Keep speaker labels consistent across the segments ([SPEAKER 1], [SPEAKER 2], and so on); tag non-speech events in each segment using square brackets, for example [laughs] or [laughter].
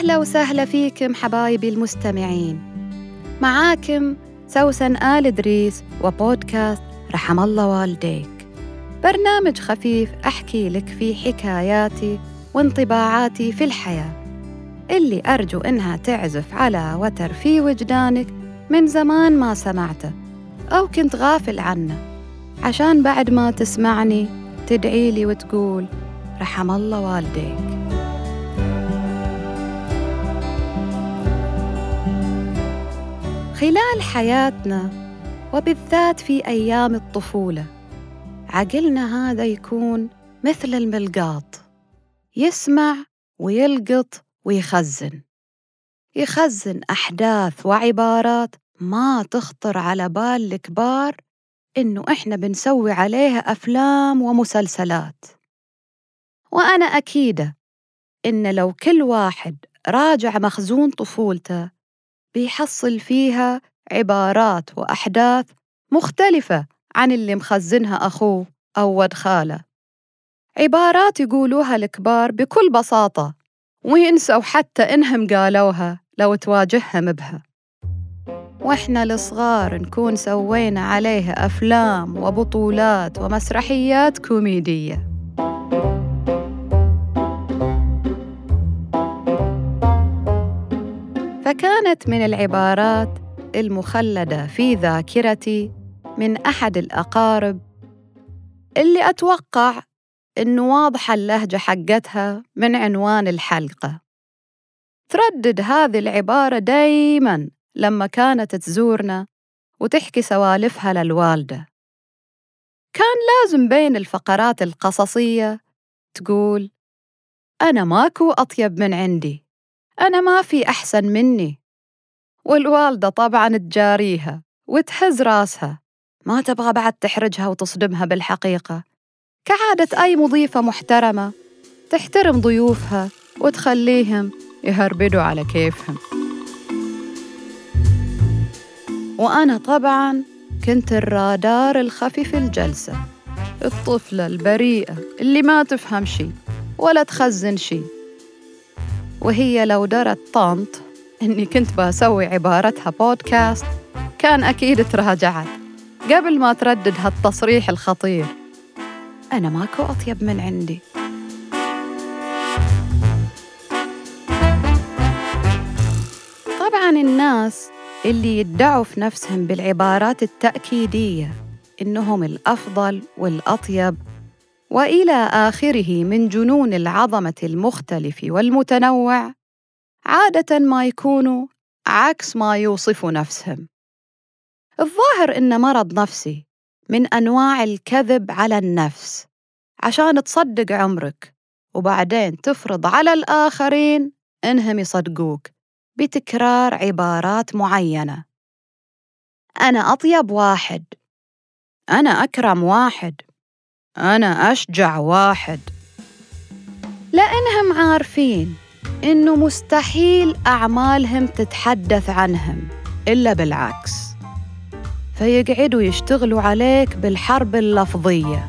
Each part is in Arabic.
[SPEAKER 1] أهلا وسهلا فيكم حبايبي المستمعين. معاكم سوسن آل إدريس وبودكاست رحم الله والديك. برنامج خفيف أحكي لك فيه حكاياتي وانطباعاتي في الحياة. اللي أرجو إنها تعزف على وتر في وجدانك من زمان ما سمعته أو كنت غافل عنه. عشان بعد ما تسمعني تدعي لي وتقول رحم الله والديك. خلال حياتنا وبالذات في أيام الطفولة عقلنا هذا يكون مثل الملقاط يسمع ويلقط ويخزن. يخزن أحداث وعبارات ما تخطر على بال الكبار إنه إحنا بنسوي عليها أفلام ومسلسلات. وأنا أكيدة إن لو كل واحد راجع مخزون طفولته بيحصل فيها عبارات وأحداث مختلفة عن اللي مخزنها أخوه أو ود خاله. عبارات يقولوها الكبار بكل بساطة وينسوا حتى إنهم قالوها لو تواجههم بها. وإحنا الصغار نكون سوينا عليها أفلام وبطولات ومسرحيات كوميدية. فكانت من العبارات المخلدة في ذاكرتي من أحد الأقارب اللي أتوقع إنه واضحة اللهجة حقتها من عنوان الحلقة. تردد هذه العبارة دايماً لما كانت تزورنا وتحكي سوالفها للوالدة. كان لازم بين الفقرات القصصية تقول أنا ماكو أطيب من عندي. أنا ما في أحسن مني. والوالدة طبعاً تجاريها وتهز راسها. ما تبغى بعد تحرجها وتصدمها بالحقيقة. كعادة أي مضيفة محترمة تحترم ضيوفها وتخليهم يهربدوا على كيفهم. وأنا طبعاً كنت الرادار الخفي في الجلسة. الطفلة البريئة اللي ما تفهم شي ولا تخزن شي. وهي لو درت طنط إني كنت بسوي عبارتها بودكاست كان أكيد تراجعت قبل ما تردد هالتصريح الخطير. أنا ماكو أطيب من عندي. طبعا الناس اللي يدعوا في نفسهم بالعبارات التأكيدية إنهم الأفضل والأطيب وإلى آخره من جنون العظمة المختلف والمتنوع عادة ما يكونوا عكس ما يوصفوا نفسهم. الظاهر إن مرض نفسي من أنواع الكذب على النفس عشان تصدق عمرك وبعدين تفرض على الآخرين إنهم يصدقوك بتكرار عبارات معينة. أنا أطيب واحد. أنا أكرم واحد. أنا أشجع واحد. لأنهم عارفين إنه مستحيل أعمالهم تتحدث عنهم إلا بالعكس. فيقعدوا يشتغلوا عليك بالحرب اللفظية.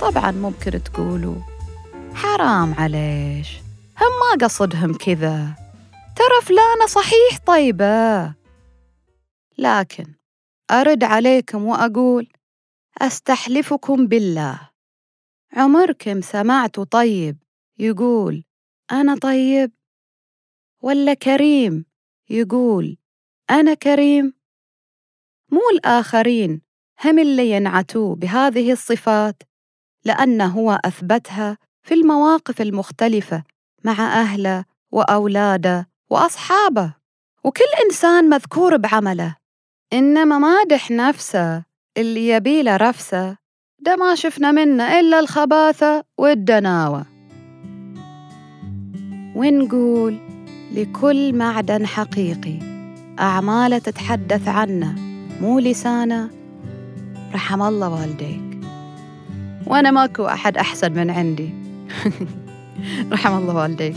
[SPEAKER 1] طبعا ممكن تقولوا حرام عليش هم ما قصدهم كذا. ترى فلانة صحيح طيبة. لكن أرد عليكم وأقول أستحلفكم بالله. عمركم سمعتوا طيب يقول أنا طيب ولا كريم يقول أنا كريم؟ مو الآخرين هم اللي ينعتوه بهذه الصفات لأنه هو أثبتها في المواقف المختلفة مع أهله وأولاده وأصحابه وكل إنسان مذكور بعمله. إنما مادح نفسه اللي يبيله رفسه ده ما شفنا منه إلا الخباثة والدناوة. ونقول لكل معدن حقيقي أعماله تتحدث عنه مو لسانه. رحم الله والديك. وأنا ماكو أحد أحسن من عندي. [laughs] رحم الله والديك.